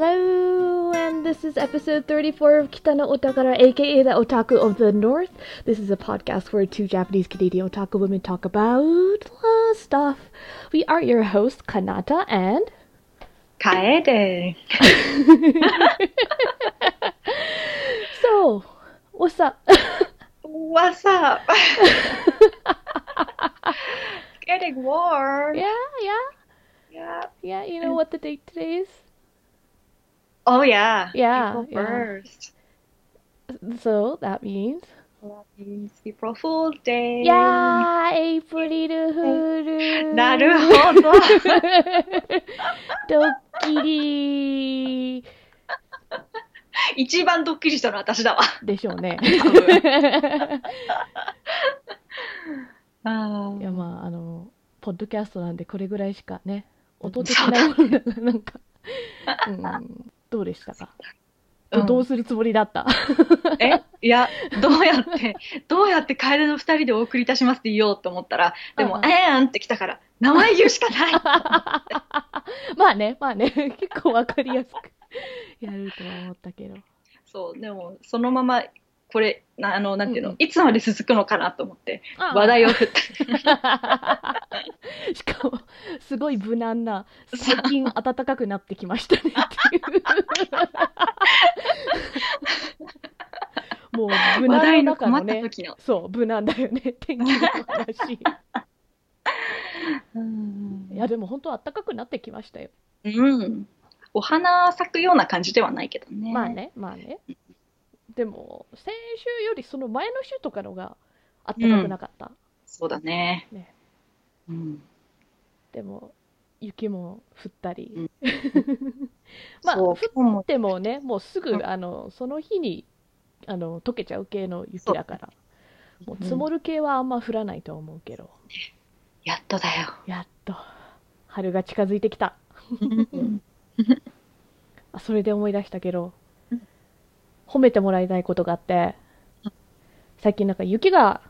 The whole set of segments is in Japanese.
Hello, and this is episode 34 of Kitano Otakara, aka the Otaku of the North. This is a podcast where two Japanese Canadian otaku women talk about uh, stuff. We are your hosts, Kanata and. 楓 So, what's up? What's up? it's getting warm. yeah, yeah, Yeah. yeah. You know what the date today is? Oh yeah. Yeah, April yeah. first. So that means? That means April Fool's Day. いやー、エイプリルフール。なるほど。ドッキリ一番ドッキリしたのは私だわ。でしょうね。あいや、まあ、あの、ポッドキャストなんでこれぐらいしかね、音的なものだからなんか、うん、どうでしたか、うん。どうするつもりだった？え？いや、どうやって、どうやって楓の二人でお送りいたしますって言おうと思ったら、でも、うんえーんって来たから、名前言うしかない。まあね、まあね、結構わかりやすくやるとは思ったけど。そう、でも、そのまま、これ、なあの、なんていうの、うんうんいつまで続くのかなと思って、話題を振って。しかも、すごい無難な、最近暖かくなってきましたねっていう。もう、無難話題のの困った中のね、時の。そう、無難だよね、天気の話。うんいや、でも本当暖かくなってきましたよ。うん。お花咲くような感じではないけどね。まあ。ね、まあね。でも、先週よりその前の週とかのが暖かくなかった？そうだね。ねうん。でも、雪も降ったり。うん まあ、降ってもね、もうすぐ、うんあの、その日に、あの、溶けちゃう系の雪だから、もう積もる。る系はあんま降らないと思うけど、やっとだよ。やっと、春が近づいてきた。うん あそれで思い出したけどうん、褒めてもらいたいことがあって、最近なんか雪が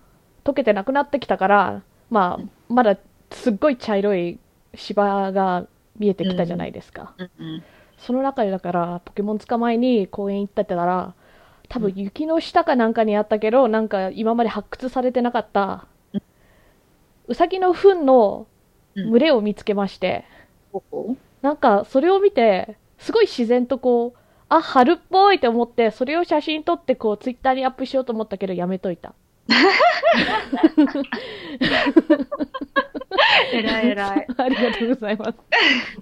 溶けてなくなってきたから、まあ、まだすっごい茶色い芝が見えてきたじゃないですか。うんその中でだから、ポケモン捕まえに公園行ったってたら、多分雪の下かなんかにあったけど、なんか今まで発掘されてなかった、うさぎの糞の群れを見つけまして、なんかそれを見て、すごい自然とこう、あ、春っぽいって思って、それを写真撮ってこう、ツイッターにアップしようと思ったけど、やめといた。えらいえらい。ありがとうございます。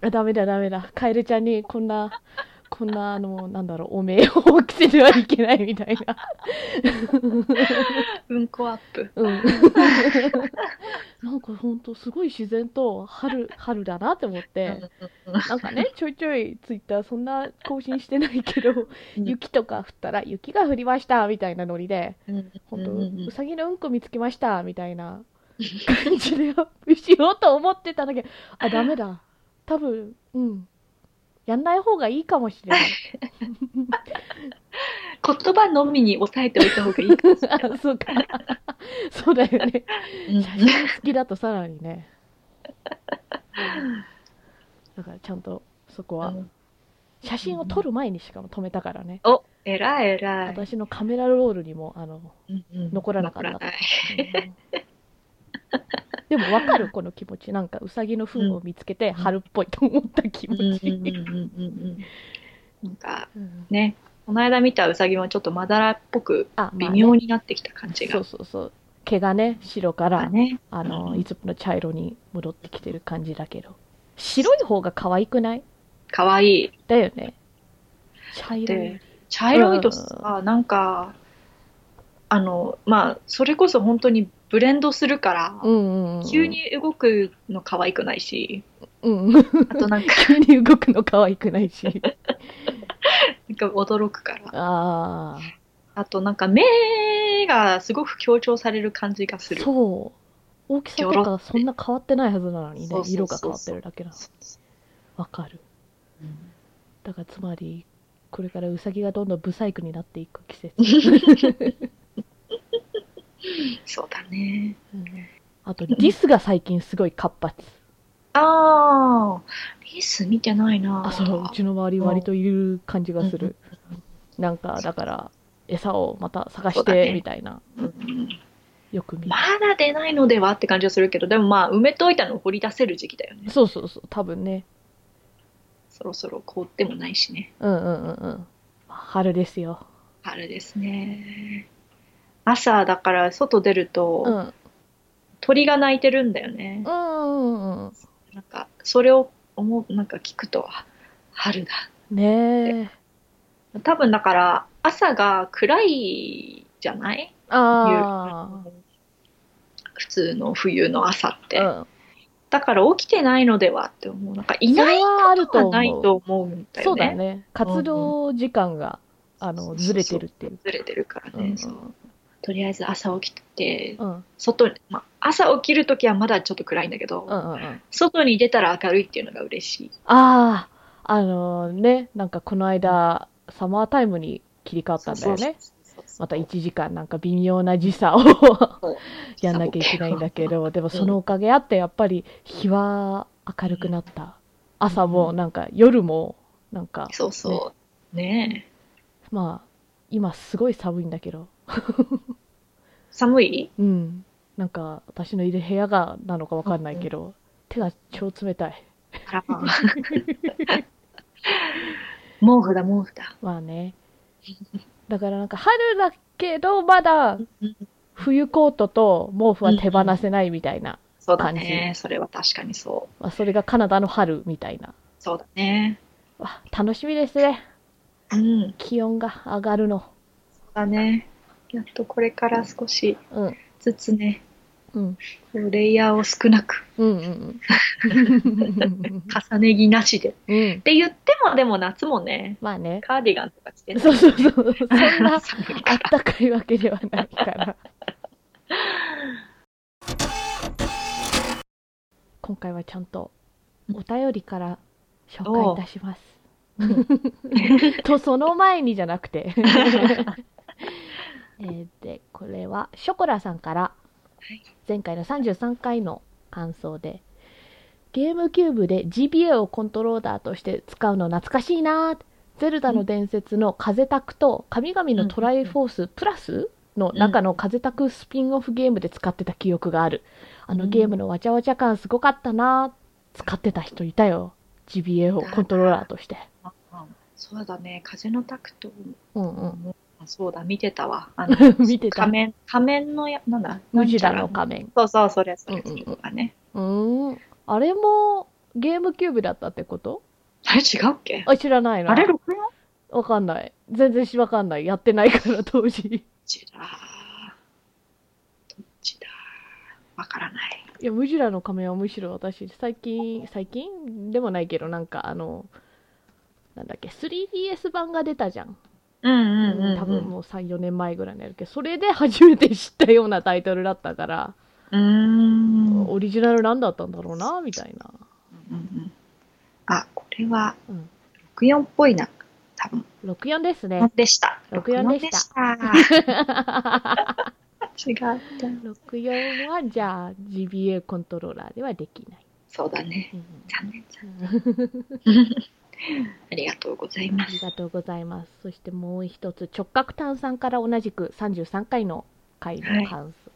あダメだダメだ。カエルちゃんにこんな、こんな、あの、なんだろう、お名を着せてはいけないみたいな。うんこアップ。うん。なんかほんとすごい自然と春、春だなって思って、なんかね、ちょいちょいツイッターそんな更新してないけど、雪とか降ったら雪が降りましたみたいなノリで、ほんと、うさぎのうんこ見つけましたみたいな 感じでアップしようと思ってたんだけど、あ、ダメだ。多分、うん。やんない方がいいかもしれない。言葉のみに抑えておいた方がいいかもしれない。あ そうか。そうだよね。うん写真好きだとさらにね。だからちゃんとそこは、写真を撮る前にしかも止めたからね。お、えらいえらい。私のカメラロールにも、あの、うんうん残らなかった でもわかるこの気持ち。なんかうさぎの糞を見つけて春っぽいと思った気持ち。うんうんうんうんうんなんかうんね、この間見たウサギもちょっとまだらっぽくあ、微まあね妙になってきた感じそがうそうそう。毛がね、白から、ね。あの、うんいつもの茶色に戻ってきてる感じだけど。白い方が可愛くない？かわいい。だよね。茶色い。茶色いとさ、なんか、あの、まあ、それこそ本当にブレンドするから、うんうんうん。急。に動くの可愛くないし、うん。あとなんか、急に動くの可愛くないし。なんか驚くから。ああとなんか目がすごく強調される感じがすあ。る。そう。大きさとかそんな変わってないはずなのにね色が変わってるだけなの。わかる。うんだからつまり、これからウサギがどんどんブサイクになっていく季節。そうだね。うんあと、ディスが最近すごい活発。ああ、リース見てないな。あ、そう、うちの周り割といる感じがする。うんなんか、だから、餌をまた探して、みたいな。うんよく見るま。だ出ないのではって感じはするけど、でもまあ、埋めといたのを掘り出せる時期だよね。そうそうそう、多分ね。そろそろ凍ってもないしね。うんうんうんうん。春ですよ。春ですね。朝、だから外出ると、うん。うん鳥が鳴いてるんだよね。うんうん。なんか、それを思う、なんか聞くと、あ春だ。ねえ。多分だから、朝が暗いじゃない？あ普通の冬の朝って。あ。うん。だから起きてないのではって思う。なんかいないことはない。と思うんだそうよね。だね。活動時間が、あの、ずれてるっていう。ずれてるからね。うんそうとりあえず朝起きて、うん。外に、まあ、朝起きるときはまだちょっと暗いんだけど、うんうんうん。外に出たら明るいっていうのが嬉しい。ああ、あのね、なんかこの間、サマータイムに切り替わったんだよね。また1時間なんか微妙な時差を やんなきゃいけないんだけど、でもそのおかげあってやっぱり日は明るくなった。朝もなんか夜もなんか、そうそう。ねえ。まあ、今すごい寒いんだけど、寒い？うん。なんか私のいる部屋がなのかわかんないけど、手が超冷たい。毛布だ、毛布だ。まあね。だからなんか春だけど、まだ冬コートと毛布は手放せないみたいな。そうだ感ね。それは確かにそう。まあ、それがカナダの春みたいな。そうだね。わ楽しみですね。うん。気温が上がるの。そうだね。やっとこれから少しうん。ずつね、うん。レイヤーを少なく、うんうん 重ね着なしで。っうん。うん。て言っても、でも夏もね、まあね。カーディガンとか着てねそうそうそう。そんなあったかいわけではないから。今回はちゃんとお便りから紹介いたします。と、その前にじゃなくて。えーで、これは、ショコラさんからい、前回の33回の感想で、ゲームキューブで GBA をコントローラーとして使うの懐かしいなー。ゼルダの伝説の風タクと神々のトライフォースプラスの中の風タクスピンオフゲームで使ってた記憶がある。あのゲームのわちゃわちゃ感すごかったなー。使ってた人いたよ。GBA をコントローラーとして。そうだね、風のタクト、うんうん。そうだ、見てたわ。あの見てた？仮面、仮面のや、なんだ？ムジラの仮面。そうそう、それ、それ、それとかね。うーん。あれもゲームキューブだったってこと？あれ違うっけ？あ、知らないな。あれ ?64? わかんない。全然しわかんない。やってないから、当時。どっちだどっちだ？わからない。いや、ムジュラの仮面はむしろ私、最近、最近？でもないけど、なんかあの、なんだっけ、3DS 版が出たじゃん。うんうんうん、うん。多分もう3、4年前ぐらいになるけど、それで初めて知ったようなタイトルだったから、うーん。うんオリジナルなんだったんだろうな、みたいな。うんあ、これはうん、64っぽいな。多分。64ですね。でした。64でしたた。違った。64は、じゃあ、GBA コントローラーではできない。そうだね。うん残念残念。ありがとうございあます。りがとうございます。そしてもう一つ、直角炭酸から同じく33回の回の感想。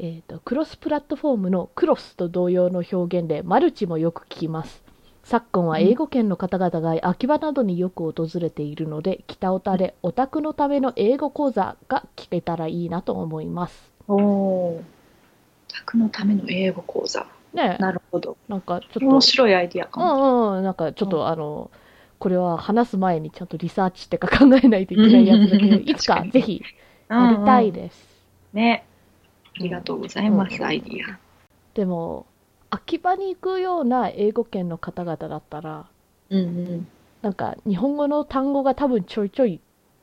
えっ、と、クロスプラットフォームのクロスと同様の表現で、マルチもよく聞きます。昨今は英語圏の方々が秋葉などによく訪れているので、北オタでオタクのための英語講座が聞けたらいいなと思います。おお。宅のための英語講座。ねえなるほど。なんかちょっと。面白いアイディアかうも。んうん、なんかちょっと、あの、これは話す前にちゃんとリサーチってか考えないといけないやつだけど、うんいつかぜひやりたいす。です。ね。ありがとうございます、うんアイディア。でも、秋葉に行くような英語圏の方々だったら、うんうん。なんか日本語の単語が多分ちょいちょい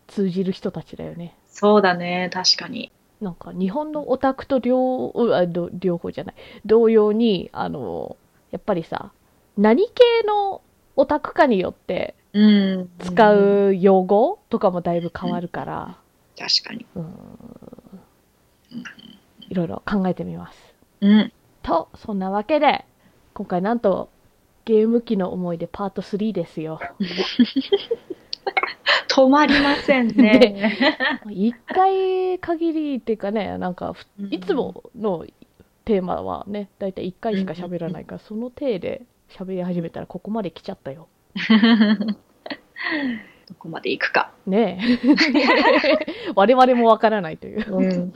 通じる人たちだよね。そうだね、確かに。なんか日本のオタクと両うあど両方じゃない同様にあのやっぱりさ何系のオタクかによってうん。使ん。う用語とかもだいぶ変わるから、確かに。うんいろいろ考えてみます。うん。とそんなわけで今回なんとゲーム機の思い出パート3ですよ。止まりませんね。一回限りっていうかね、なんかいつものテーマはね、だいたい一回しか喋らないから、その体で喋り始めたらここまで来ちゃったよ。どこまで行くか。ねえ。我々もわからないという。うん。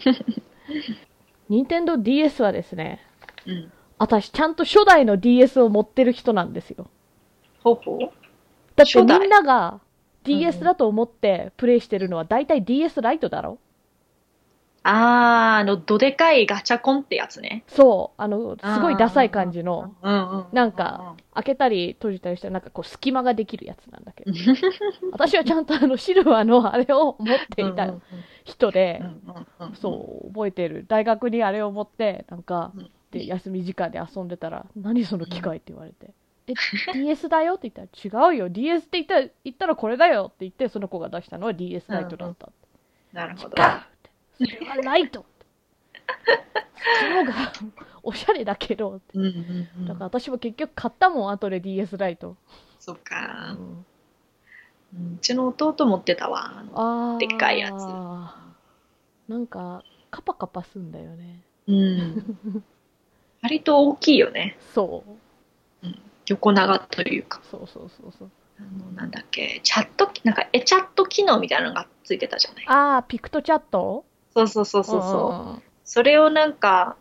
任天堂 DS はですね、うん。私ちゃんと初代の DS を持ってる人なんですよ。ほうほう。だってみんなが DS だと思ってプレイしてるのは大体 DS ライトだろあー、あの、どでかいガチャコンってやつね。そう、あの、すごいダサい感じの。なんか、開けたり閉じたりして、なんかこう隙間ができるやつなんだけど。私はちゃんとあのシルバーのあれを持っていた人で。そう、覚えてる。大学にあれを持って、なんかうん、で、休み時間で遊んでたら、何その機械って言われて。え、DS だよって言ったら、違うよ。DS って言ったら、言ったらこれだよって言って、その子が出したのは DS ライトだったって。なるほど。それはライト。そっちがおしゃれだけどって。うんうんうん。だから私も結局買ったもん、後で DS ライト。そっうか。んうんうちの弟持ってたわ。あでっかいやつなんか、カパカパすんだよね。うん。割と大きいよね。そう。横長というか。そうそうそうそう。あの、なんだっけ、チャット、なんか、エチャット機能みたいなのがついてたじゃない。ああ、ピクトチャット？そうそうそうそうそう。それをなんか、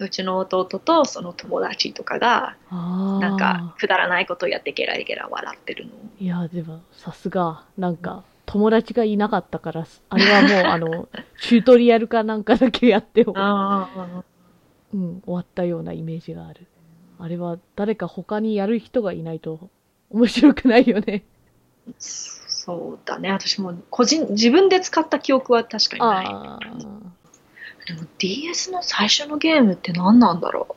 うちの弟とその友達とかが。なんか、くだらないことをやってゲラゲラ笑ってるのを。いや、でも、さすが、なんか、友達がいなかったから、あれはもう、あの、チュートリアルかなんかだけやって、あうん、終わったようなイメージがある。あれは、誰か他にやる人がいないと、面白くないよね。あ、そうだね。私も個人、自分で使った記憶は確かにない。でも DS の最初のゲームって何なんだろ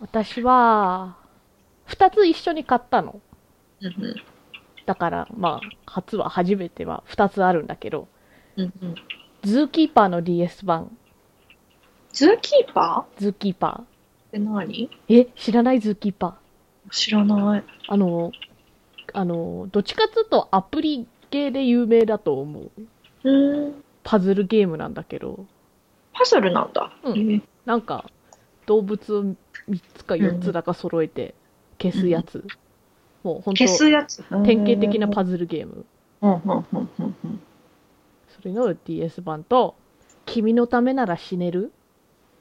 私は、二つ一緒に買ったの。う。うんうん。だから、まあ、初は初めては二つあるんだけど、うんうん。ズーキーパーの DS 版、ズーキーパズーキーパーって何？ー。え、知らないズーキーパー。知らない。あの、あの、どっちかっつうとアプリ系で有名だと思う。うーん。パズルゲームなんだけど、パズルなんだ。うんなんか、動物を3つか4つだか揃えて消すやつ。もう本当消すやつ？典型的なパズルゲーム。うんうんうんうんうん。それの DS 版と、君のためなら死ねる？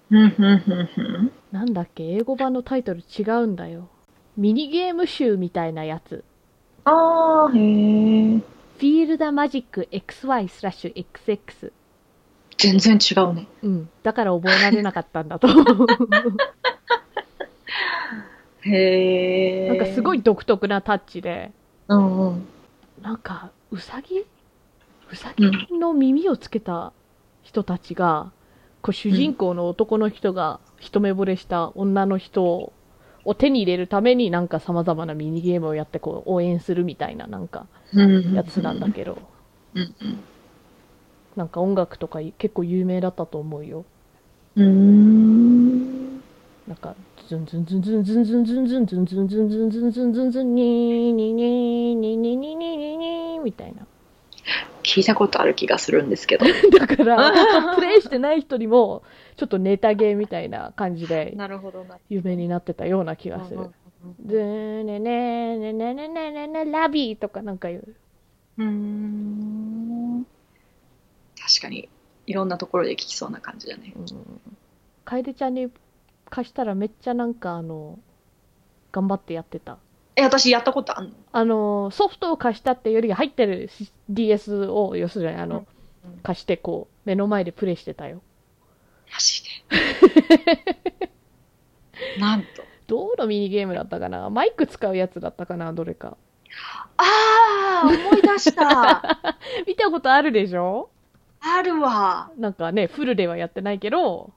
なんだっけ？英語版のタイトル違うんだよ。ミニゲーム集みたいなやつ。ああ、へえ。Feel the Magic XY スラッシュ XX。全然違うね。うん。だから覚えられなかったんだと思う。へえ。なんかすごい。独特なタッチで、うんうん。なんか、うさぎうさぎの耳をつけた人たちが、こう主人公の男の人が一目惚れした女の人を手に入れるためになんか様々なミニゲームをやってこう応援するみたいななんかやつなんだけど。なんか音楽とか結構有名だったと思うよ。うーん。なんか、ズンズンズンズンズンズンズンズンズンズンズンズンズンズンズンズンニーニーニーニーニーニーニーニーニーみたいな。聞いたことある気がするんですけど。だから、プレイしてない人にも、ちょっとネタゲーみたいな感じでなるほどな。有名になってたような気がする。でねねねねねねねねラビーとかなんか言う。うーん。確かに、いろんなところで聞きそうな感じだね。うん楓ちゃんに貸したらめっちゃなんかあの、頑張ってやってた。え、私やったことあんの？あの、ソフトを貸したっていうより入ってる DS を、要するにあの、うん貸してこう、目の前でプレイしてたよ。マジで？なんと？どのミニゲームだったかな？マイク使うやつだったかな？どれか。ああ、思い出した。見たことあるでしょ？あるわ。なんかね、フルではやってないけど、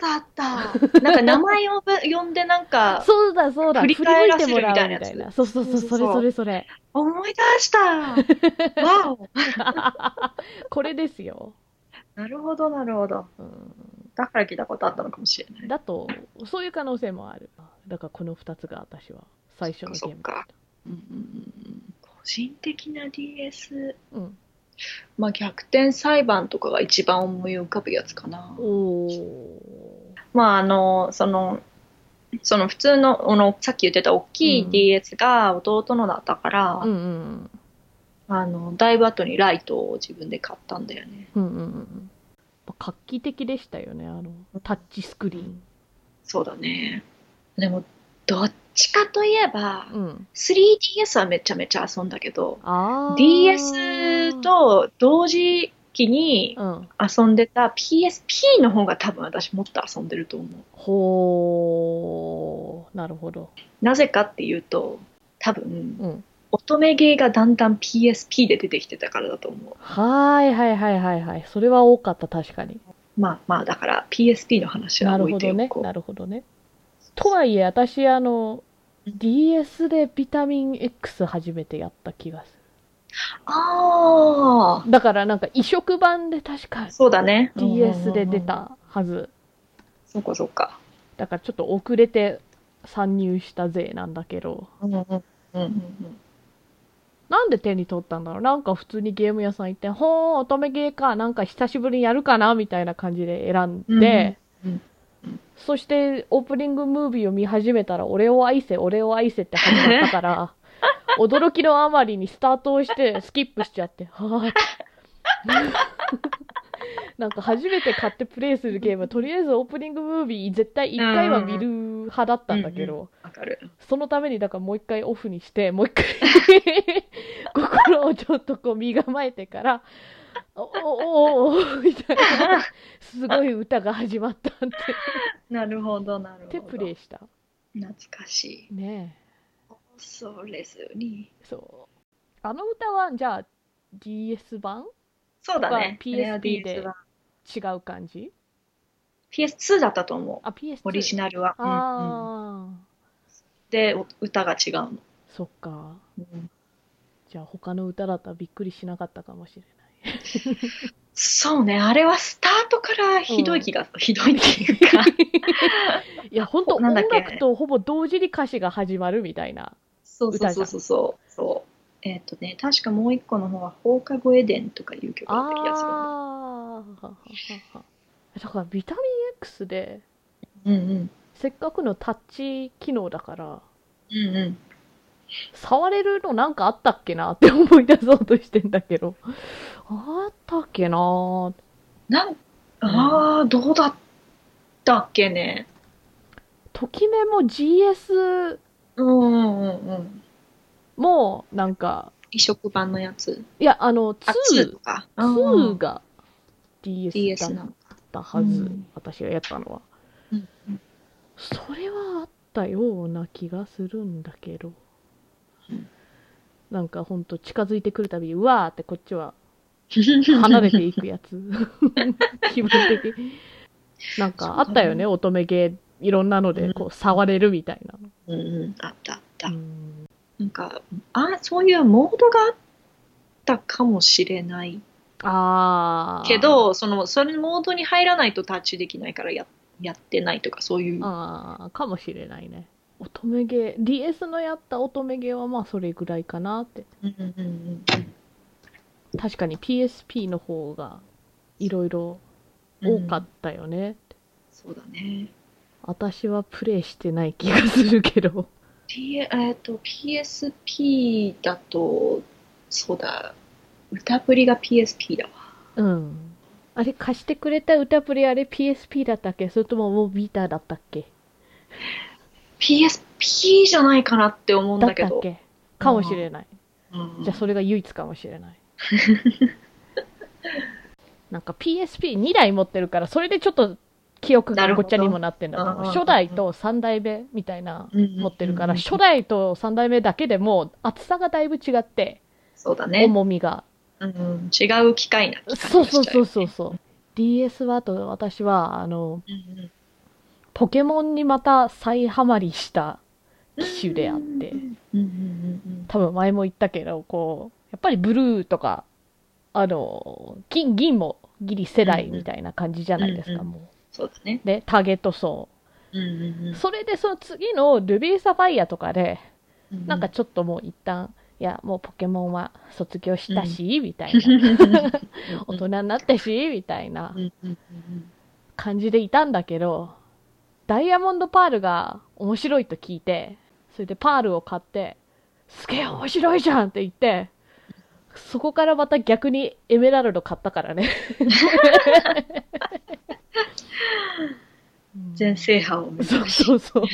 そうだった。なんか名前を呼んでなんか、そうだそうだ、振り返らせるてもらうみみたいなやつ。そうそうそう、それそれそれ。思い出した。わお。これですよ。なるほど、なるほど。うんだから聞いたことあったのかもしれない。だと、そういう可能性もある。だからこの2つが私は最初のゲームだった。個人的な DS、うん。まあ逆転裁判とかが一番思い浮かぶやつかな。おー。まああの、その、その普通の、このさっき言ってた大きいうん DS が弟のだったから、うんうんあの、だいぶ後にライトを自分で買ったんだよね。うん。うんうんうん。画期的でしたよね、あの、タッチスクリーン。そうだね。でも、どっちかといえば、うん。3DS はめちゃめちゃ遊んだけど。DS、と同時期にうん。遊んでた PSP の方が多分私もっと遊んでると思う。ほー。なるほど。なぜかっていうと、多分、うん。乙女ゲーがだんだん PSP で出てきてたからだと思う。はいはいはいはいはい。それは多かった、確かに。まあまあ、だから PSP の話はなる置いほどねておこ。う。なるほどね。とはいえ、私、あの、DS でビタミン X 初めてやった気がすある。だからなんか移植版で確かあ、そうだね。DS で出。たはず。そっかそっか。だからちょっと遅れて参入したぜなんだけど。うんうんうんうんなんで手に取ったんだろう？なんか普通にゲーム屋さん行って、ほー、乙女ゲーか、なんか久しぶりにやるかなみたいな感じで選んで、うんそしてオープニングムービーを見始めたら、俺を愛せ、俺を愛せって始まったから、驚きのあまりにスタートをしてスキップしちゃって、はぁ。なんか初めて買ってプレイするゲーム、とりあえずオープニングムービー絶対1回は見る派だったんだけど。そのためにだからもう一回オフにして、もう一回 心をちょっとこう身構えてから、おおおおみたいな、すごい歌が始まったって、なるほど、なるほど。でプレイした。懐かしい。ね恐れずに。え、そう。あの歌は、じゃあ DS 版？そうだね。PSP で違う感じ？PS2 だったと思う。あ、PS2。オリジナルは。うんうんああ、で、お歌が違うの。そっか。うんじゃあ他の歌だったらびっくりしなかったかもしれない。そうね、あれはスタートからひどい気が、ひどいっていうか。いや、本当音楽とほぼ同時に歌詞が始まるみたいな。そうそうそうそうそう。えっ、とね、確かもう一個の方は放課後エデンとかいう曲だった気がするな。ああ、だからビタミン X でうんうん。せっかくのタッチ機能だからうんうん。触れるのなんかあったっけなって思い出そうとしてんだけどあったっけななん、ああ、どうだったっけね。ときめも GS うんうんうんうん。もなんか移植版のやつ。いやあのあ、2と2か。2が DS DS だなの。ったはず、うん私がやったのは。うんうん。それはあったような気がするんだけど、うん。なんかほんと近づいてくるたびうわーってこっちは離れていくやつ。気分的なんかあったよね乙女ゲーいろんなのでこう触れるみたいな。の、うんうん、あったあった。うん。なんか、あ、そういうモードがあったかもしれない。あー。けど、その、それモードに入らないとタッチできないからややってないとか、そういう。あーかもしれないね。乙女ゲー DS のやった乙女ゲーはまあそれぐらいかなって。うんうんうんうん。確かに PSP の方がいろいろ多かったよね、そうだね。私はプレイしてない気がするけど。P えっと、PSP だと、そうだ、歌プリが PSP だわ。うん。あれ貸してくれた歌プレイあれ PSP だったっけ？それとももうビーターだったっけ？PSP じゃないかなって思うんだだけど。ったっけ？かもしれない、うん。じゃあそれが唯一かもしれない。なんか PSP2 台持ってるからそれでちょっと記憶がごっちゃにもなってんだと思う。初代と3代目みたいな持ってるから初代と3代目だけでも厚さがだいぶ違ってそうだね。重みが。うんうん。違う機械な機械そうそうそうう。そうそう。DS はあと私はあのうんうんポケモンにまた再ハマりした機種であって。多分前も言ったけどこうやっぱりブルーとかあの金銀もギリ世代みたいな感じじゃないですか、もうそうだね。で、ターゲット層。うんうんうんそれでその次のルビーサファイアとかで、うん。なんかちょっともう一旦、いや、もうポケモンは卒業したし、みたいな。大人になったし、みたいなうんうんうん感じでいたんだけど、ダイヤモンドパールが面白いと聞いて、それでパールを買って、すげえ面白いじゃんって言って、そこからまた逆にエメラルド買ったからね。全制覇を目そう指し。そうそう。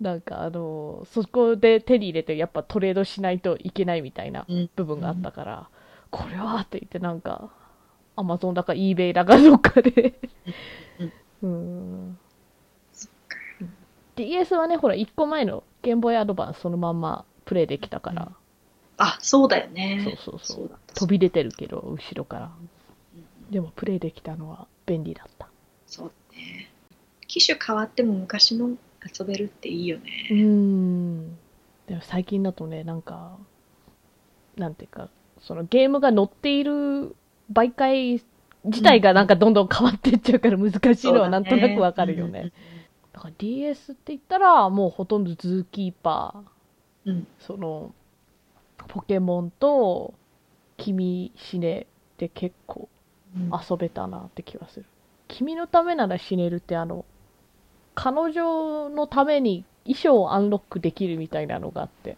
なんかあのそこで手に入れてやっぱトレードしないといけないみたいなうん。部分があったから、これはって言ってなんか、アマゾンだか eBay だかどっかで。うん。DS はね、ほら、1個前のゲームボーイアドバンスそのまん。まプレイできたから、あ、そうだよね。そうそうそう飛び出てるけど、後ろから。でもプレイできたのは便利だった。そうだね。機種変わっても昔の遊べるっていいようね。ん。でも最近だとね、なんか、なんていうか、そのゲームが載っている媒介自体がなんかどんどん変わっていっちゃうから難しいのはなんとなくわかるよね。。だから DS って言ったらもうほとんどズーキーパー、うんその、ポケモンと君死ねって結構うん遊べたなって気がする。君のためなら死ねるってあの、彼女のために衣装をアンロックできるみたいなのがあって、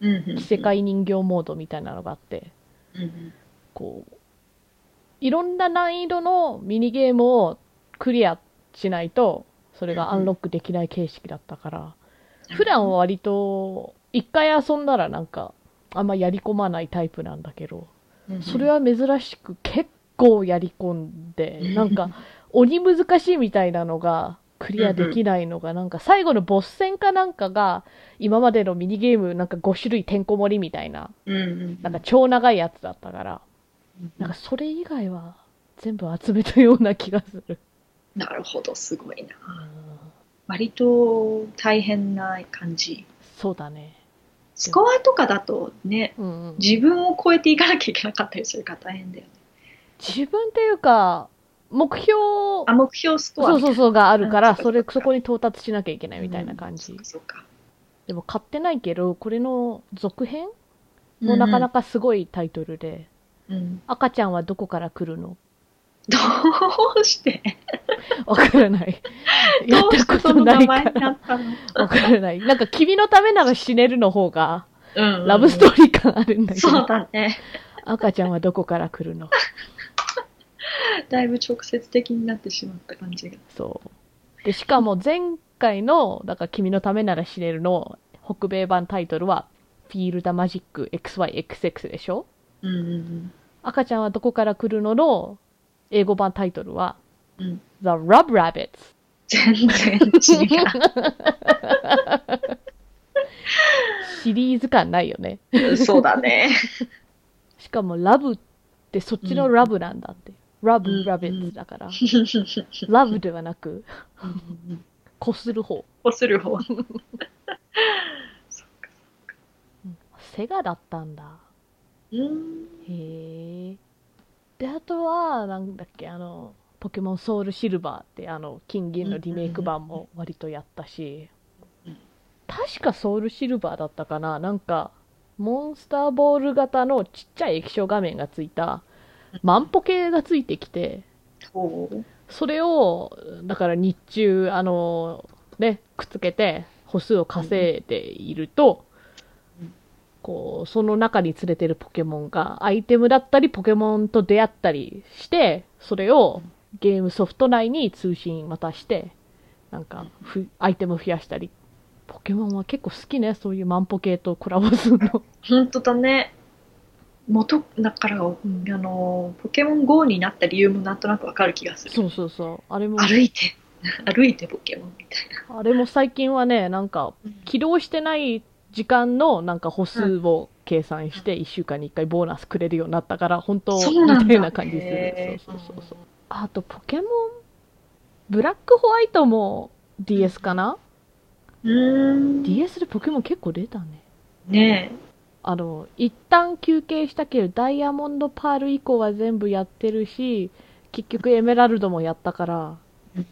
うんうんうん。異世界人形モードみたいなのがあって、うんうん。こう、いろんな難易度のミニゲームをクリアしないと、それがアンロックできない形式だったから、普段は割と、一回遊んだらなんか、あんまやり込まないタイプなんだけど、それは珍しく結構やり込んで、なんか、鬼難しいみたいなのがクリアできないのが、なんか最後のボス戦かなんかが、今までのミニゲームなんか5種類てんこ盛りみたいな、なんか超長いやつだったから、なんかそれ以外は全部集めたような気がする。なるほど、すごいな。割と大変な感じ。そうだね。スコアとかだとね、うんうん、自分を超えていかなきゃいけなかったりするから大変だよね。自分っていうか、目標、あ、目標スコアそうそうそうがあるから、うんそれ、そこに到達しなきゃいけないみたいな感じ。うんそうかでも買ってないけど、これの続編。もなかなか。かすごいタイトルで、うん赤ちゃんはどこから来るの？どうして？わからない。やったことないから。わからない。なんか、君のためなら死ねるの方が、うんうんラブストーリー感あるんだけど、そうだね。赤ちゃんはどこから来るの？だいぶ直接的になってしまった感じが。そう。で、しかも前回の、だから君のためなら死ねるの北米版タイトルは、Feel the Magic XYXX でしょ？うんうん赤ちゃんはどこから来るのの英語版タイトルは、うん。うん、The Rub Rabbits。全然違シリーズ感ないよね。う。そうだね。しかも、ラブってそっちのラブなんだって。ラブうんラビッツだから。ラブではなく、こする方。こする方。セガだったんだ。うん。へえ。で、あとは、なんだっけ、あの、ポケモンソウルシルバーって、あの、金銀のリメイク版も割とやったしうん、確かソウルシルバーだったかななんか、モンスターボール型のちっちゃい液晶画面がついた、万歩計がついてきて、それを、だから日中、あの、ね、くっつけて、歩数を稼いでいると、こう、その中に連れてるポケモンが、アイテムだったり、ポケモンと出会ったりして、それをゲームソフト内に通信またして、なんか、アイテム増やしたり。ポケモンは結構好きね、そういう万歩計とコラボするの。本当だね。元、だから、んあの、ポケモン GO になった理由もなんとなくわかる気がする。そうそうそう。あれも、歩いて、歩いてポケモンみたいな。あれも最近はね、なんか、起動してない時間のなんか歩数を計算して1週間に1回ボーナスくれるようになったから、本当そうなんだ似たような感じするへ。ーそうそうそうそう。あと、ポケモン、ブラックホワイトも DS かな、うーん。?DS でポケモン結構出たね。ねあの、一旦休憩したけど、ダイヤモンドパール以降は全部やってるし、結局エメラルドもやったからうん、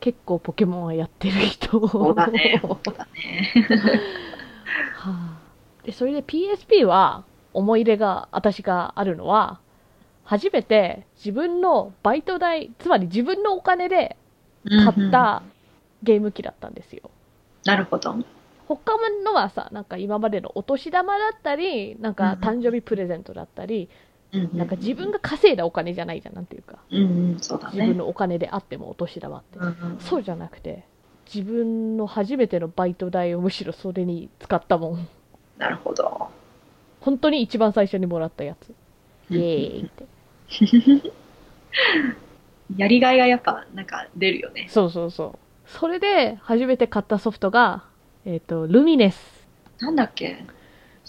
結構ポケモンはやってる人。そうだね、本当だね。はあで、それで PSP は思い入れが私があるのは、初めて自分のバイト代、つまり自分のお金で買っうんうんたゲーム機だったんですよ。なるほど。他のはさ、なんか今までのお年玉だったり、なんか誕生日プレゼントだったり、なんか自分が稼いだお金じゃないじゃん、なんていうか。うんうん、そうだね。自分のお金であってもお年玉って。うんうんそうじゃなくて、自分の初めてのバイト代をむしろそれに使ったもん。なるほど。本当に一番最初にもらったやつ。イエーイって。やりがいがやっぱなんか出るよね。そうそうそう。それで初めて買ったソフトが、えっ、と、ルミネス。なんだっけ？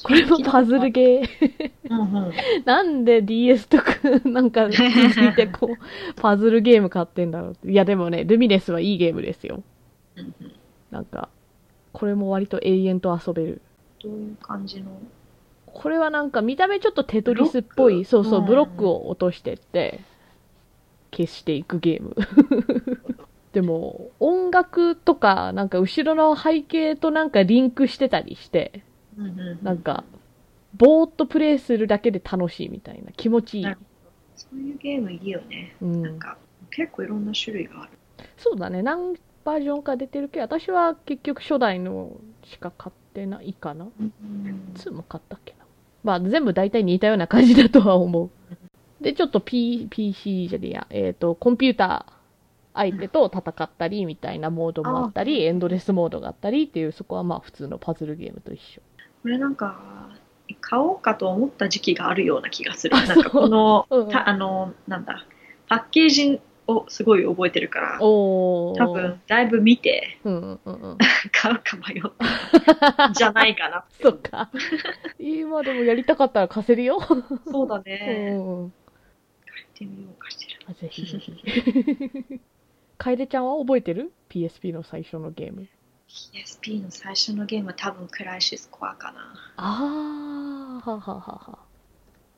これもパズルゲー。うんうん。なんで DS とか、なんか、続いてこう、パズルゲーム買ってんだろう。いやでもね、ルミネスはいいゲームですよ。うんうんなんか、これも割と永遠と遊べる。どういう感じの？これはなんか見た目ちょっとテトリスっぽい、そうそう、うんブロックを落としてって、消していくゲーム。でも、音楽とか、なんか後ろの背景となんかリンクしてたりして、なんか、ぼーっとプレイするだけで楽しいみたいな、気持ちいいそういうゲームいいよね。うん、なんか結構いろんな種類がある。そうだね、何バージョンか出てるけど、私は結局初代のしか買ってないかな。うん2も買ったっけな。まあ全部大体似たような感じだとは思う。で、ちょっと P、PC じゃねえや、えっ、と、コンピューター相手と戦ったりみたいなモードもあったり、エンドレスモードがあったりっていう、そこはまあ普通のパズルゲームと一緒。これなんか買おうかと思った時期があるような気がする。あなんかこの、そううんたあの、なんだ、パッケージをすごい覚えてるから。多分だいぶ見てうんうんうんうん。買うか迷ったんじゃないかな。そっか。今でもやりたかったら貸せるよ。そうだうね。んうん。買ってみようかしら。あぜひぜひ。楓ちゃんは覚えてる ?PSP の最初のゲーム。PSP の最初のゲームは多分クライシスコアかな。あー、はははは。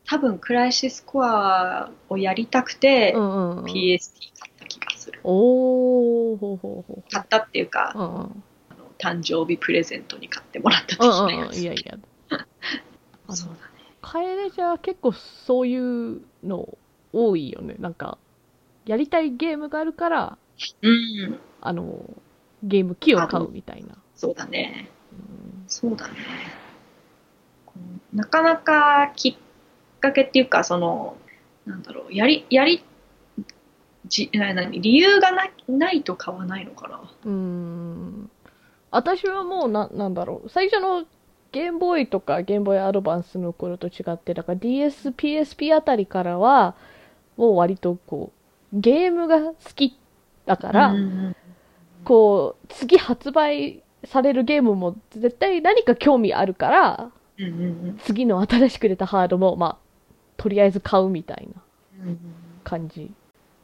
多分クライシスコアをやりたくて、うんうんうん。PSP 買った気がする。おー、ほうほうほ買ったっていうか、う。うんうん。あの誕生日プレゼントに買ってもらった的うんうんうん。なやつ。いやいや。そうだね。楓ちゃんは結構そういうの多いよね。なんか、やりたいゲームがあるから、うん、あの、ゲーム機を買うみたいな。そうだね。うんそうだね。なかなかきっかけっていうか、その、なんだろう、やり、やり、じな何理由がなないと買わないのかな？うーん。私はもうな、なんだろう。最初のゲームボーイとかゲームボーイアドバンスの頃と違って、だから DS、PSP あたりからは、もう割とこう、ゲームが好きだから、うんこう、次発売されるゲームも絶対何か興味あるから、次の新しく出たハードも、まあ、とりあえず買うみたいな感じ。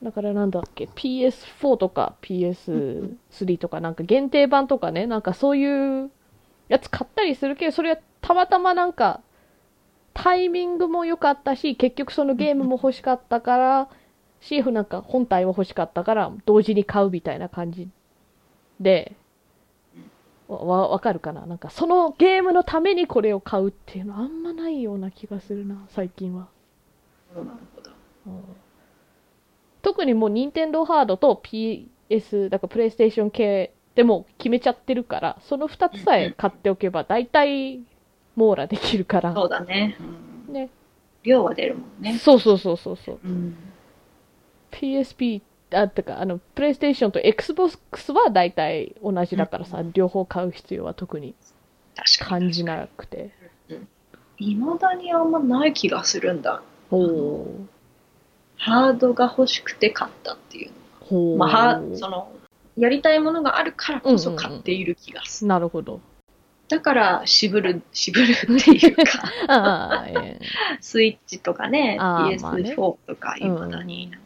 だからなんだっけ、PS4 とか PS3 とかなんか限定版とかね、なんかそういうやつ買ったりするけど、それはたまたまなんかタイミングも良かったし、結局そのゲームも欲しかったから、シーフなんか本体は欲しかったから、同時に買うみたいな感じで、わ、わわかるかな？なんかそのゲームのためにこれを買うっていうのあんまないような気がするな、最近は。なるほど。特にもう任天堂ハードと PS だからプレイステーション系でも決めちゃってるからその2つさえ買っておけば大体網羅できるからそうだね。うんね量は出るもんね。そうそうそうそうそううん。PSP あてかあのプレイステーションと XBOX は大体同じだからさ、両方買う必要は特に。感じなくて。いまだにあんまない気がするんだ。ほう。ハードが欲しくて買ったっていう。ほう。まあ、はその、やりたいものがあるからこそ買っている気がする。なるほど。だから、渋る、渋るっていうか、スイッチとかね、あーまあね。PS4 とか、いまだになんか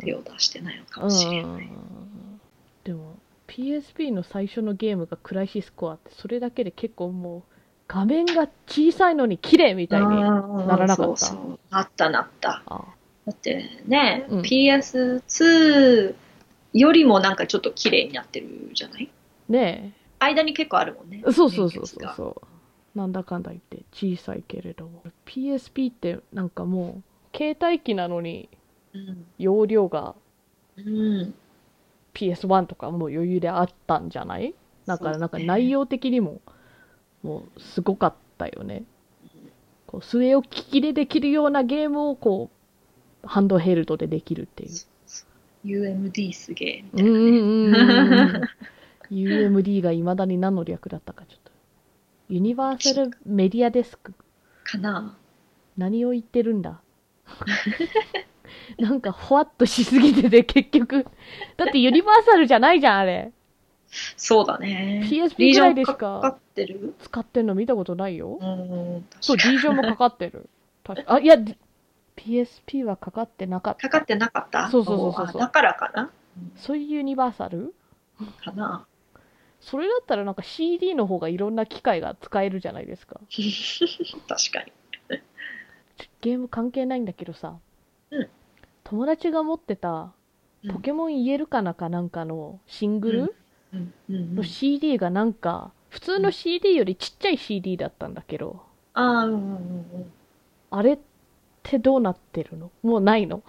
手を出してないのかもしれない。でも PSP の最初のゲームがクライシスコアってそれだけで結構もう画面が小さいのに綺麗みたいになならなかったそうそう。なったなった。あだってね、うん PS2 よりもなんかちょっと綺麗になってるじゃない？ね間に結構あるもんね。え。そうそうそうそうそう。なんだかんだ言って小さいけれど。PSP ってなんかもう、携帯機なのにうん。容量がうん。PS1 とかもう余裕であったんじゃない？だからなんか内容的にも、もうすごかったよね。こう、据え置き機でできるようなゲームをこう、ハンドヘルドでできるっていう。UMD すげえみたいうんな。うんうんうんうん。UMD が未だに何の略だったかちょっと。ユニバーサルメディアデスク。かな何を言ってるんだ？なんかほわっとしすぎてて結局。だってユニバーサルじゃないじゃん、あれ。そうだね。PSP ぐらいでしか？かかってる？使ってんの見たことないよ。うん。そう、D 上もかかってる。確かあ、いや、PSP はかかってなかった。かかってなかった？そうそうそうそうそうあだからかな？そういうユニバーサル？かなそれだったらなんか CD の方がいろんな機械が使えるじゃないですか。確かに。ゲーム関係ないんだけどさ、うん友達が持ってたうん。ポケモン言えるかなかなんかのシングルのん、CD がなんか、普通の CD よりちっちゃい CD だったんだけど、ああ、うんうんうん。うん。あれってどうなってるの？もうないの？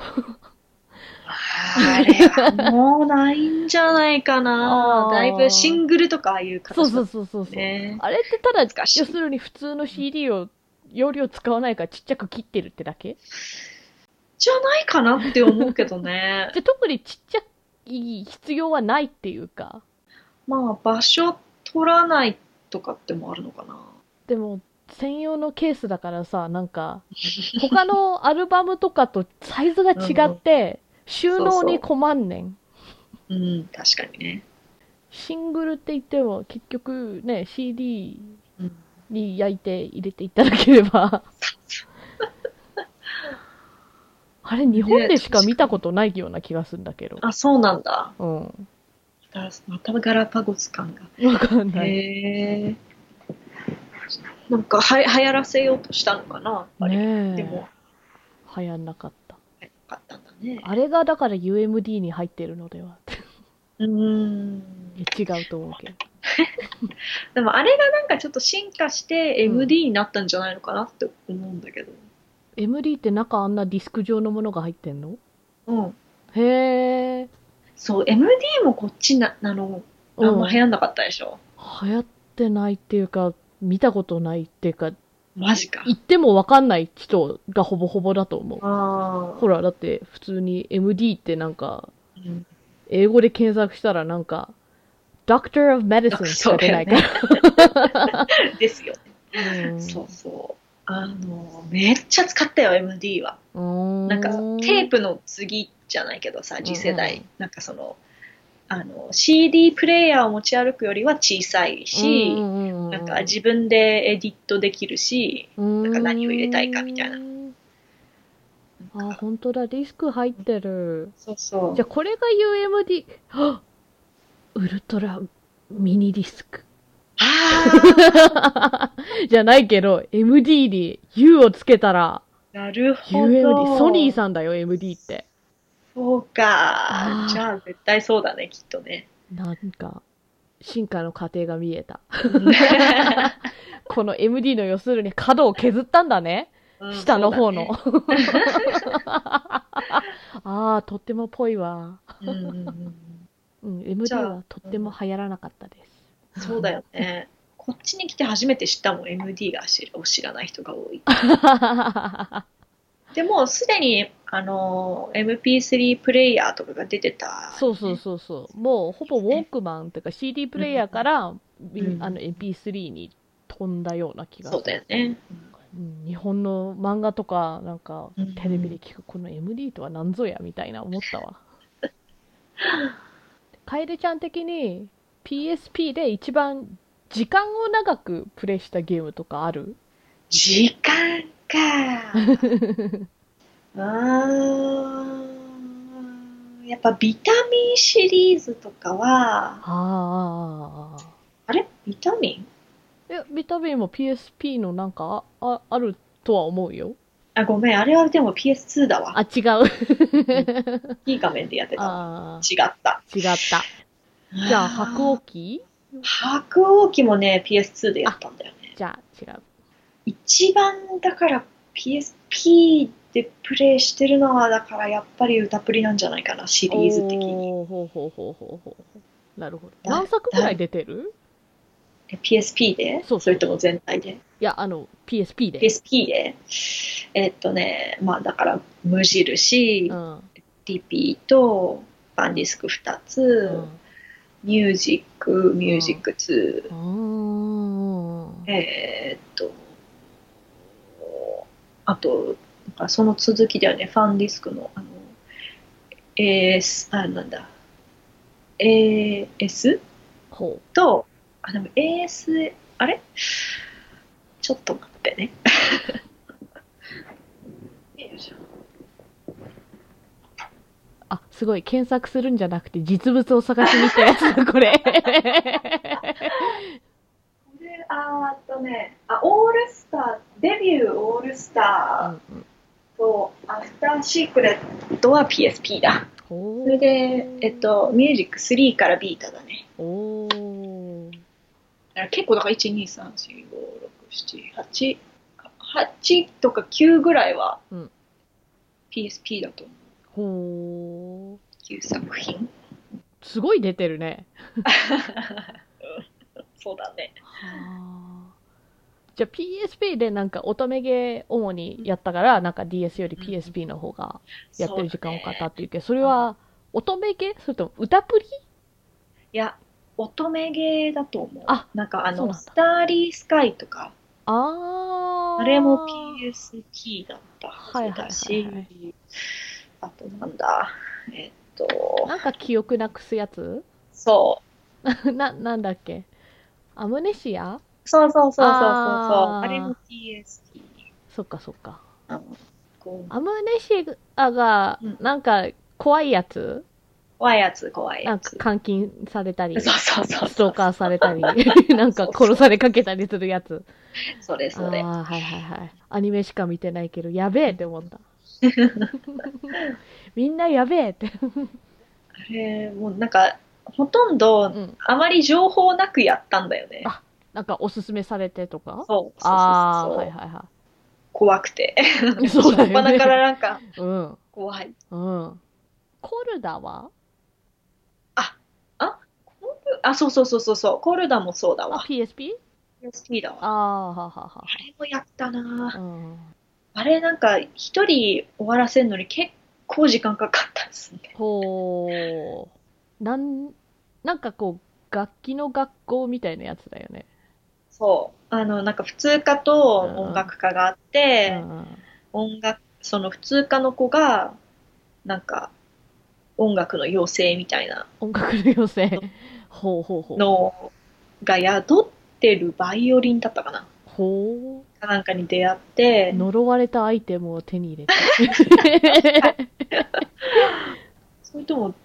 あれはもうないんじゃないかな。だいぶシングルとかああいうそうそうそうそうそう。あれってただ、要するに普通の CD を容量使わないからちっちゃく切ってるってだけ？じゃないかなって思うけどね。じゃあ特にちっちゃい必要はないっていうか、まあ場所取らないとかってもあるのかな。でも専用のケースだからさ、なんか、他のアルバムとかとサイズが違って、収納に困んねん。うん、確かにね。シングルって言っても結局ね、CD うんに焼いて入れていただければ。あれ、日本でしか見たことないような気がするんだけど。あ、そうなんだ。うん。またまたガラパゴス感が。わかんない。へえ。なんかは流行らせようとしたのかな、やっぱり。ねえ。でも、流行んなかった。流行なかったんだね。あれがだから UMD に入ってるのでは。うーん。違うと思うけど。でもあれがなんかちょっと進化してうん MD になったんじゃないのかなって思うんだけど。MD って中あんなディスク状のものが入ってんの？うん。へえ。そう、MD もこっちな、あの、あんま流行んなかったでしょ？流行ってないっていうか、見たことないっていうか、マジか。言ってもわかんない人がほぼほぼだと思う。ああ。ほら、だって普通に MD ってなんか、うん英語で検索したらなんか、Doctor of Medicine しか出ないから。ですよね。うんそうそう。あの、めっちゃ使ったよ、MD は。うーんなんか、テープの次じゃないけどさ、次世代。うんなんかその、あの、CD プレイヤーを持ち歩くよりは小さいし、ななんか自分でエディットできるし、なんか何を入れたいかみたいなあ、本当だ、ディスク入ってる。そうそう。じゃあこれが UMD、ウルトラミニディスク。あ じゃないけど、MD に U をつけたら、あ、なるほど。UMD、ソニーさんだよ、MD って。そうかじゃあ絶対そうだね、きっとね。なんか、進化の過程が見えた。この MD の要するに角を削ったんだね。うん下の方の。ね ああ、とってもぽいわ。うん MD はとっても流行らなかったです。そうだよね。こっちに来て初めて知ったもん、MD が知を知らない人が多い。でも、すでに、あの、MP3 プレイヤーとかが出てた、そうそうそうそう。もうほぼウォークマンっていうか CD プレイヤーから、んあの MP3 に飛んだような気がする。そうだよね。うん日本の漫画とかなんかうんテレビで聞くこの MD とは何ぞやみたいな思ったわ。楓ちゃん的に PSP で一番時間を長くプレイしたゲームとかある？時間か。あーやっぱビタミンシリーズとかは、ああ。あれ？ビタミン？いや、ビタミンも PSP のなんかあああるとは思うよ。あ、ごめん、あれはでも PS2 だわ。あ、違う。いい画面でやってた。あ違った。ー違った。じゃあ、白鸚記白鸚記もね、PS2 でやったんだよね。じゃあ、違う。一番だから PSP でプレイしてるのはだからやっぱり歌プリなんじゃないかなシリーズ的にほうほうほうほうほう。なるほど。だ何作ぐらい出てる？え PSP で？そうそうれとも全体で？いや、あの、PSP で。PSP でえっとねまあだから無印、うん。リピートファンディスク2つ、うんミュージックミュージック2、うん。えーっとあとなんかその続きだよね。ファンディスクのあの AS あなんだ。AS ほとあでも AS あれ？ちょっと待ってねよいしょあ、すごい。検索するんじゃなくて、実物を探しに行ったやつだ、これ。これあーっとねあオールスターデビューオールスタうんうんーとアフターシークレットは PSP だほそれで、えっと、ミュージック3からビータだね。お結構だから1、2、3、4、5、6、7、8、8とか9ぐらいはうん PSP だと思う。ほー。9作品？すごい出てるね。そうだね。はあ。じゃあ PSP でなんか乙女ゲー主にやったから、なんか DS より PSP の方がやってる時間多かったっていうけど、それは乙女ゲーそれとも歌プリ？いや、乙女ゲーだと思う。あなんかあの、スターリースカイとか、あー。あれも PSP だったはずだし、はいはいはいあとなんだ、えっと、なんか記憶なくすやつ？そう、な、なんだっけ？アムネシア？そうそうそうそうそうそう。あれも PSP。そっかそっか。アムネシアがうん、なんか怖いやつ？怖いやつ、怖いなんかやつ。監禁されたり、そうそうそうそう。ストーカーされたり、なんか殺されかけたりするやつ。それそれ。ああ、はいはいはい。アニメしか見てないけど、やべえって思った。みんなやべえって。あれ、もうなんか、ほとんどう、ん。あまり情報なくやったんだよね。あなんかおすすめされてとか？そうそうそうああ、そうはいはいは怖くて。い。そうだよ初っ端からね。なんか、うん。怖い。うん。コルダは？あ、そうそうそうそうそう。コルダもそうだあわ。PSP? PSP だわ。ああ、はははあれもやったなは。うん。あれなんか、一人終わらせるのに結構時間かかったんですね。ほう。なん、なんかこう、楽器の学校みたいなやつだよね。そう。あの、なんか普通科と音楽科があって、うん音楽、その普通科の子が、なんか、音楽の養成みたいな音楽の養成。ほうほうほう。のが宿ってるバイオリンだったかなほかなんかに出会ってう。、呪われたアイテムを手に入れて。それとも、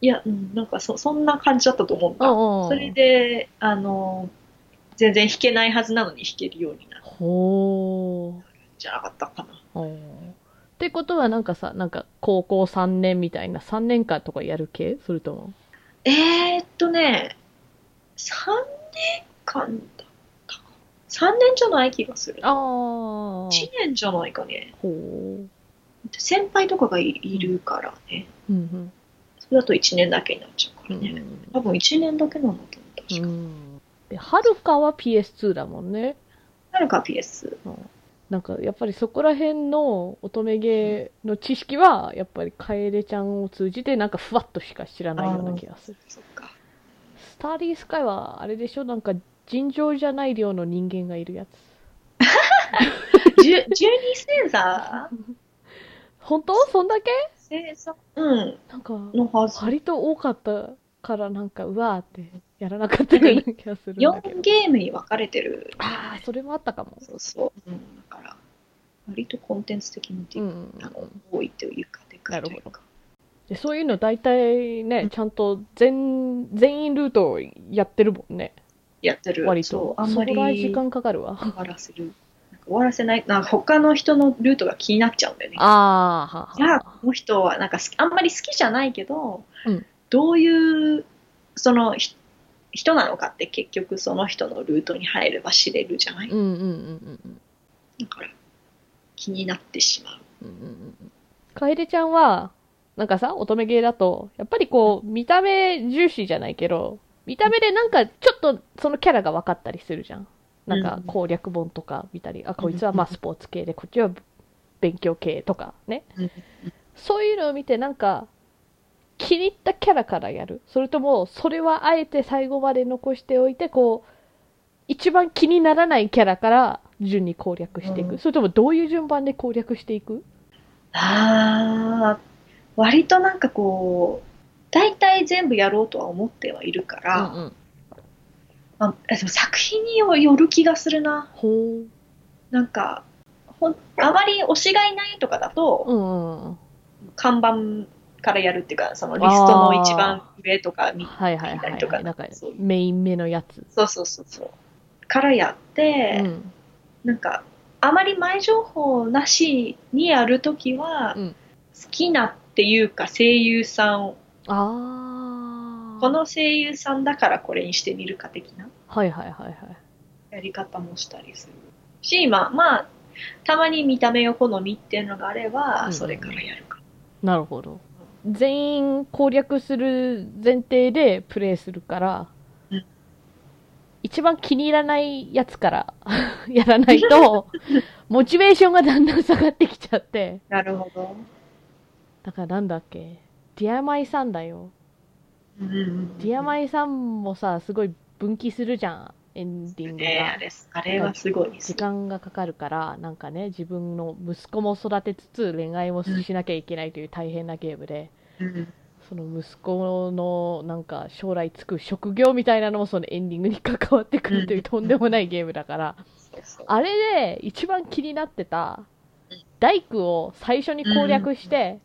いや、うんなんかそそんな感じだったと思うんだ。それで、あの、全然弾けないはずなのに弾けるようになるんほう。じゃなかったかな。ってことはなんかさ、なんか高校3年みたいな3年間とかやる系？それとも。えー、っとね、3年間だ。3年じゃない気がする。ああ。1年じゃないかね。ほう。先輩とかがいいるからね。うんそれだと1年だけになっちゃうかうん。らね。多分1年だけなんだと思う。確か。うん。で、はるかは PS2 だもんね。なるか PS。なんかやっぱりそこら辺の乙女芸の知識はやっぱり楓ちゃんを通じてなんかふわっとしか知らないような気がする。そっか。スターリースカイはあれでしょ？なんか尋常じゃない量の人間がいるやつ。じゅ12星座？本当？そんだけ？星座？うん。なんかのはず。割と多かったからなんかうわーってやらなかったような気がするんだけど4。ゲームに分かれてる。ああ、それもあったかも。そうそう。うん、だから、割とコンテンツ的にっていううか、ん。あの多いというか、でかいというか。でそういうの大体ね、うんちゃんと全、全員ルートやってるもんね。やってる。割と。あんまり時間かかるわ。終わらせる。終わらせない、なんか他の人のルートが気になっちゃうんだよね。ああ、はじゃあ、はこの人はなんかあんまり好きじゃないけど、うんどういう、そのひ人なのかって結局その人のルートに入れば知れるじゃない、うんうんうんうんだから気になってしまう。うんうんうんうん。楓ちゃんは、なんかさ、乙女芸だと、やっぱりこう、見た目重視じゃないけど、見た目でなんかちょっとそのキャラが分かったりするじゃん。なんかうん。攻略本とか見たり、あ、こいつはまあスポーツ系で、こっちは勉強系とかね。うん。そういうのを見てなんか、気に入ったキャラからやる。それとも、それはあえて最後まで残しておいて、こう、一番気にならないキャラから順に攻略していく、うん。それともどういう順番で攻略していく？ああ、割となんかこう、大体全部やろうとは思ってはいるから、うんうん。まあ、でも作品による気がするな。ほう。なんか、ほんあまり推しがいないとかだと、うん。看板からやるっていうか、そのリストの一番上とか見はいはいはい、見たりとかはい。なんかそうメイン目のやつ。そうそうそうそう。からやって、うん。なんか、あまり前情報なしにやるときは、うん好きなっていうか声優さんを、ああ。この声優さんだからこれにしてみるか的なはいはいはいはい。やり方もしたりするし、まあ、まあ、たまに見た目を好みっていうのがあれば、うんそれからやるか。なるほど。全員攻略する前提でプレイするから、うん一番気に入らないやつから やらないと、モチベーションがだんだん下がってきちゃって。なるほど。だからなんだっけ、 Dear My Sun だよ。うんうんうん Dear My Sun もさ、すごい分岐するじゃん、エンディングが。ねあれあれはすごい時間がかかるから、なんかね、自分の息子も育てつつ恋愛もしなきゃいけないという大変なゲームで、うんその息子のなんか将来つく職業みたいなのもそのエンディングに関わってくるといううん。とんでもないゲームだから、あれで一番気になってたうん。大工を最初に攻略して、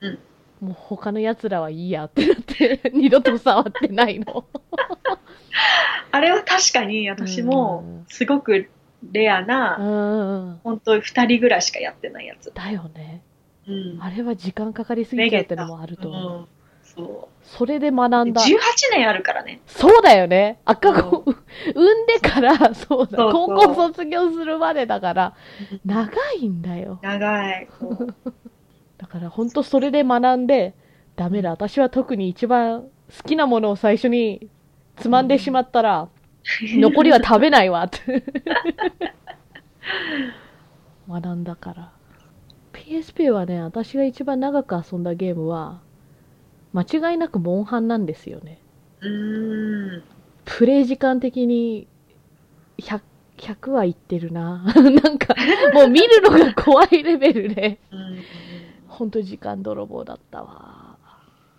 うんもう他の奴らはいいやってなって、二度と触ってないの。あれは確かに私もうんすごくレアうな、んうん。本当に2人ぐらいしかやってないやつ。だよね。うん。あれは時間かかりすぎちゃうってのもあると思う。うんそそれで学う。んだ。18年あるからね。そうだよね。赤子、産んでから、そうだ。高校卒業するまでだから、長いんだよ。長い。だから本当それで学んで、ダメだ。私は特に一番好きなものを最初につまんでしまったら、残りは食べないわって。学んだから。PSP はね、私が一番長く遊んだゲームは、間違いなくモンハンなんですよね。うーん。プレイ時間的に100、100はいってるな。なんか、もう見るのが怖いレベルで、うんほんと時間泥棒だったわ。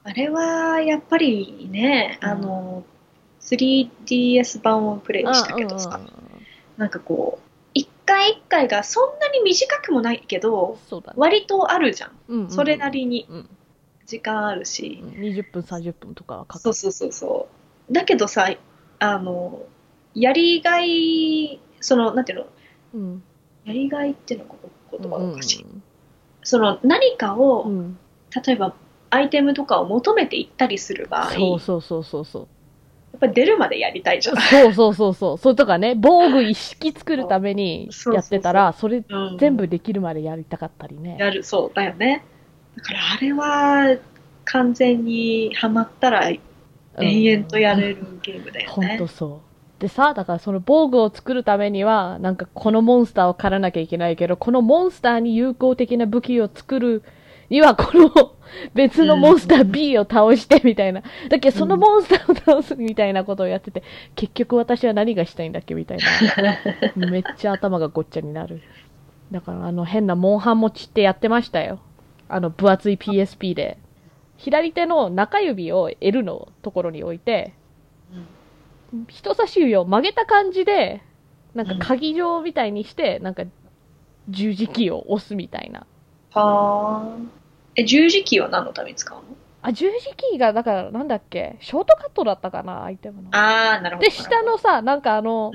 あれはやっぱりね、うんあの、3DS 版をプレイしたけどあさうん、うんうんなんかこう、一回一回がそんなに短くもないけど、ね。割とあるじゃん。うんうんうんそれなりにうん時間あるし。20分、30分とかはかかる。そうそうそうそう。だけどさ、あの、やりがい、その、なんていうの、うん。やりがいっていうのが言葉がおかしい。うんその何かを、うん例えばアイテムとかを求めていったりする場合、そうそうそうそうそう。やっぱり出るまでやりたいじゃん。そうそうそうそう。それとかね、防具一式作るためにやってたら、それうん全部できるまでやりたかったりね。やる、そうだよね。だからあれは完全にハマったら延々とやれるゲームだよねほんと。そう。でさ、だからその防具を作るためには、なんかこのモンスターを狩らなきゃいけないけど、このモンスターに有効的な武器を作るには、この 別のモンスター B を倒してみたいな。だけどそのモンスターを倒すみたいなことをやってて、結局私は何がしたいんだっけみたいな。めっちゃ頭がごっちゃになる。だからあの変なモンハン持ちってやってましたよ。あの分厚い PSP で。左手の中指を L のところに置いて、人差し指を曲げた感じで、なんか鍵状みたいにして、なんか十字キーを押すみたいな。はあ。え、十字キーは何のために使うの？あ、十字キーが、だからなんだっけ、ショートカットだったかな、アイテムの。ああ、なるほど。で、下のさ、なんかあの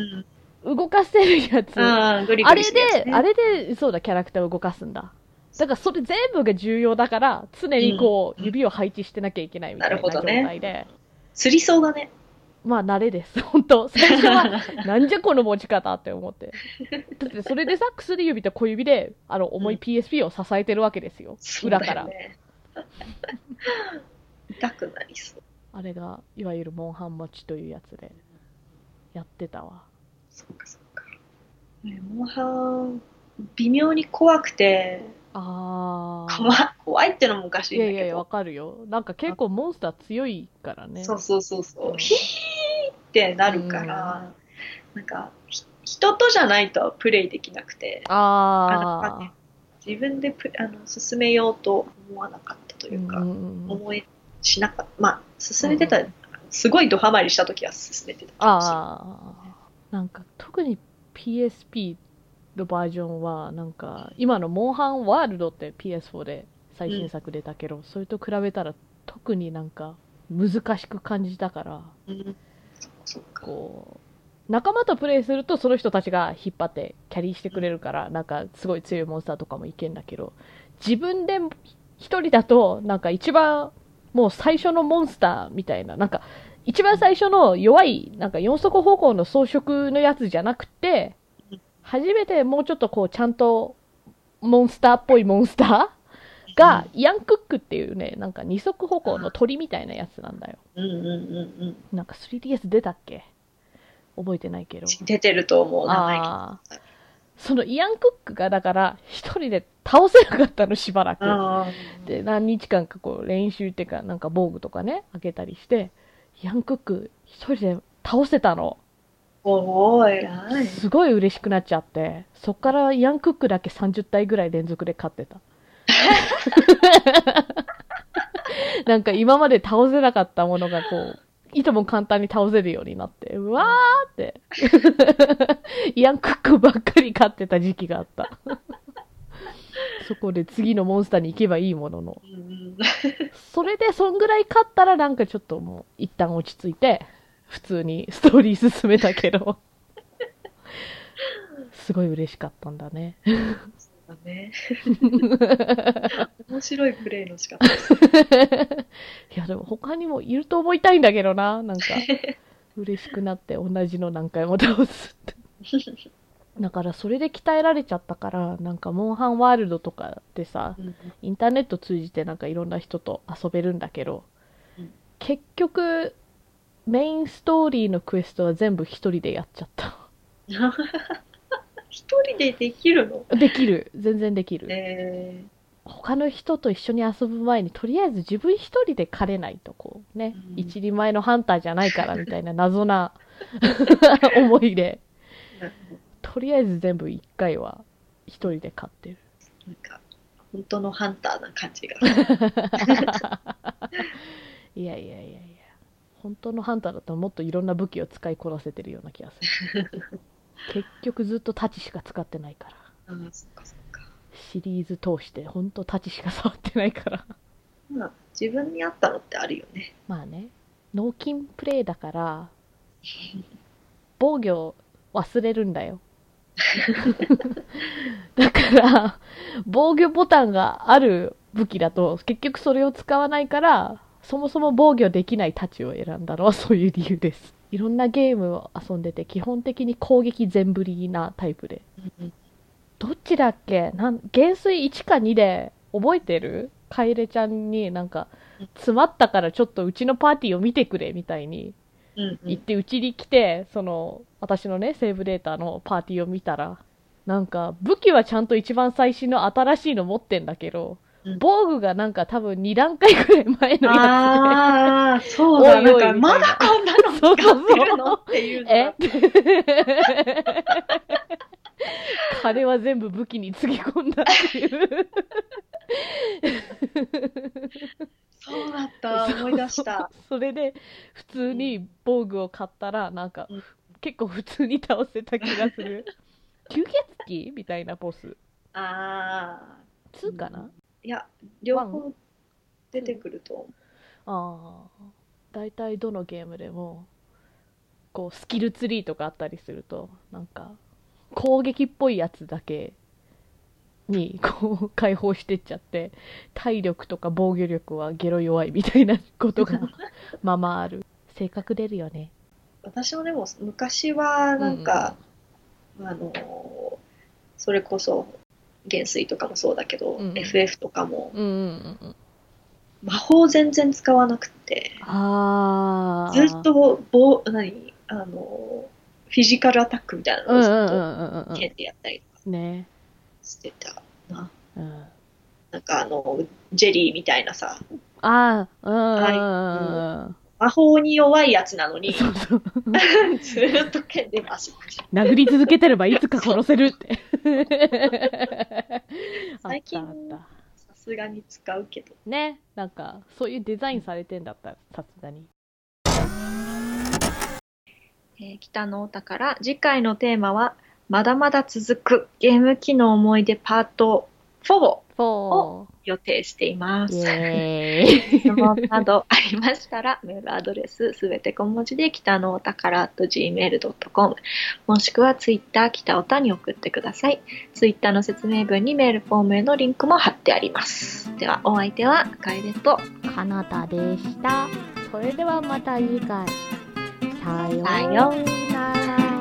う、ん、動かせるやつ。ああ、グリグれリするやつねで、あれで、そうだ、キャラクターを動かすんだ。だからそれ全部が重要だから、常にこう、うん指を配置してなきゃいけないみたいな状なるほどね態で。釣りそうだね。まあ、慣れです。本当最初は、なんじゃこの持ち方って思って。だって、それでさ、薬指と小指で、あの、重い PSP を支えてるわけですよ。そう裏から。ね。痛くなりそう。あれが、いわゆるモンハン持ちというやつで、やってたわ。そうかそうか。ねモンハン、微妙に怖くて、あー。怖い怖いってのもおかしいんだけど。いやいやいや、わかるよ。なんか結構モンスター強いからね。そうそうそうそうう。んヒーってなるから、なんか、ひ人とじゃないとプレイできなくて、ああ自分でプあの進めようと思わなかったとー。いうか、うん思いしなかった。まあ、進めてた、すごいドハマりした時は進めてたかもしれない。ああ。なんか特に PSP のバージョンは、なんか今のモンハンワールドって PS4 で最新作出たけど、それと比べたら特になんか難しく感じたから、うん。こう、仲間とプレイするとその人たちが引っ張ってキャリーしてくれるから、なんかすごい強いモンスターとかもいけんだけど、自分で一人だと、なんか一番もう最初のモンスターみたいな、なんか一番最初の弱い、なんか四足歩行の装飾のやつじゃなくてうん、初めてもうちょっとこうちゃんとモンスターっぽいモンスター？が、イアンクックっていうね、なんか二足歩行の鳥みたいなやつなんだよ。うんうんうんうん。なんか 3DS 出たっけ？覚えてないけど。出てると思う、ああ。そのイアンクックがだから一人で倒せなかったのしばらく。た。で、何日間かこう練習っていうか、なんか防具とかね、開けたりして、イアンクック一人で倒せたの。おー、偉い。すごい嬉しくなっちゃって、そっからイアンクックだけ30体ぐらい連続で勝ってた。なんか今まで倒せなかったものがこう、いとも簡単に倒せるようになって、うわーって。イアンクックばっかり勝ってた時期があった。そこで次のモンスターに行けばいいものの。うんそれでそんぐらい勝ったらなんかちょっともう一旦落ち着いて、普通にストーリー進めたけど。すごい嬉しかったんだね。そうだね。面白いプレイの仕方。いやでも他にもいると思いたいんだけどな。なんか、嬉しくなって同じの何回も倒すって。だからそれで鍛えられちゃったから、なんかモンハンワールドとかってさ、うんインターネット通じてなんかいろんな人と遊べるんだけど、うん結局、メインストーリーのクエストは全部一人でやっちゃった。一人でできるの？できる。全然できる。え他の人と一緒に遊ぶ前にとりあえず自分一人で狩れないとこうね、うん一人前のハンターじゃないからみたいな謎な 思いでとりあえず全部一回は一人で狩ってるなんか、本当のハンターな感じが。いやいやいやいや本当のハンターだったらもっといろんな武器を使いこなせてるような気がする 結局ずっと太刀しか使ってないからああ、そっかそっか。シリーズ通して本当太刀しか触ってないからまあ、自分に合ったのってあるよね。まあね、脳筋プレイだから、防御忘れるんだよ。だから、防御ボタンがある武器だと、結局それを使わないから、そもそも防御できない太刀を選んだのはそういう理由です。いろんなゲームを遊んでて、基本的に攻撃全振りなタイプで。どっちだっけ？なん減衰1か2で覚えてる？カエレちゃんになんか詰まったからちょっとうちのパーティーを見てくれみたいにうんうん言ってうちに来てその私のねセーブデータのパーティーを見たらなんか武器はちゃんと一番最新の新しいの持ってんだけどうん防具がなんか多分2段階くらい前のやああ、そうだ、なんか、まだこんなの 使ってるのっていうつでのえ？が。金は全部武器につぎ込んだっていう。そうだった、思い出した。それで普通に防具を買ったらなんか、うん。結構普通に倒せた気がする。吸血鬼？みたいなボス。ああ、2かな、いや、両方出てくると思う。ああ大体どのゲームでもこうスキルツリーとかあったりするとなんか攻撃っぽいやつだけにこう解放してっちゃって体力とか防御力はゲロ弱いみたいなことが まあまあある。性格出るよね。私もでも昔はなんか、あのそれこそ元帥とかもそうだけど、うん。FF とかもうんうんうんうん。魔法全然使わなくてずっと棒何？あのフィジカルアタックみたいなのをずっと剣でやったりとかしてたな。うん。なんかあのジェリーみたいなさああうんうんうんうん。魔法に弱いやつなのに ずーっと剣でバシバシ。殴り続けてればいつか殺せるって 最近あったあっさすがに使うけど。たねなんかそういうデザインされてんだったらさすがに。えー北のお宝。次回のテーマはまだまだ続くゲーム機の思い出パート4をフォ予定しています。質問などありましたら、メールアドレスすべて小文字で北のお宝 .gmail.com もしくはツイッター北おたに送ってください。ツイッターの説明文にメールフォームへのリンクも貼ってあります。では、お相手は楓とかなたでしたそれではまた次回さようさよう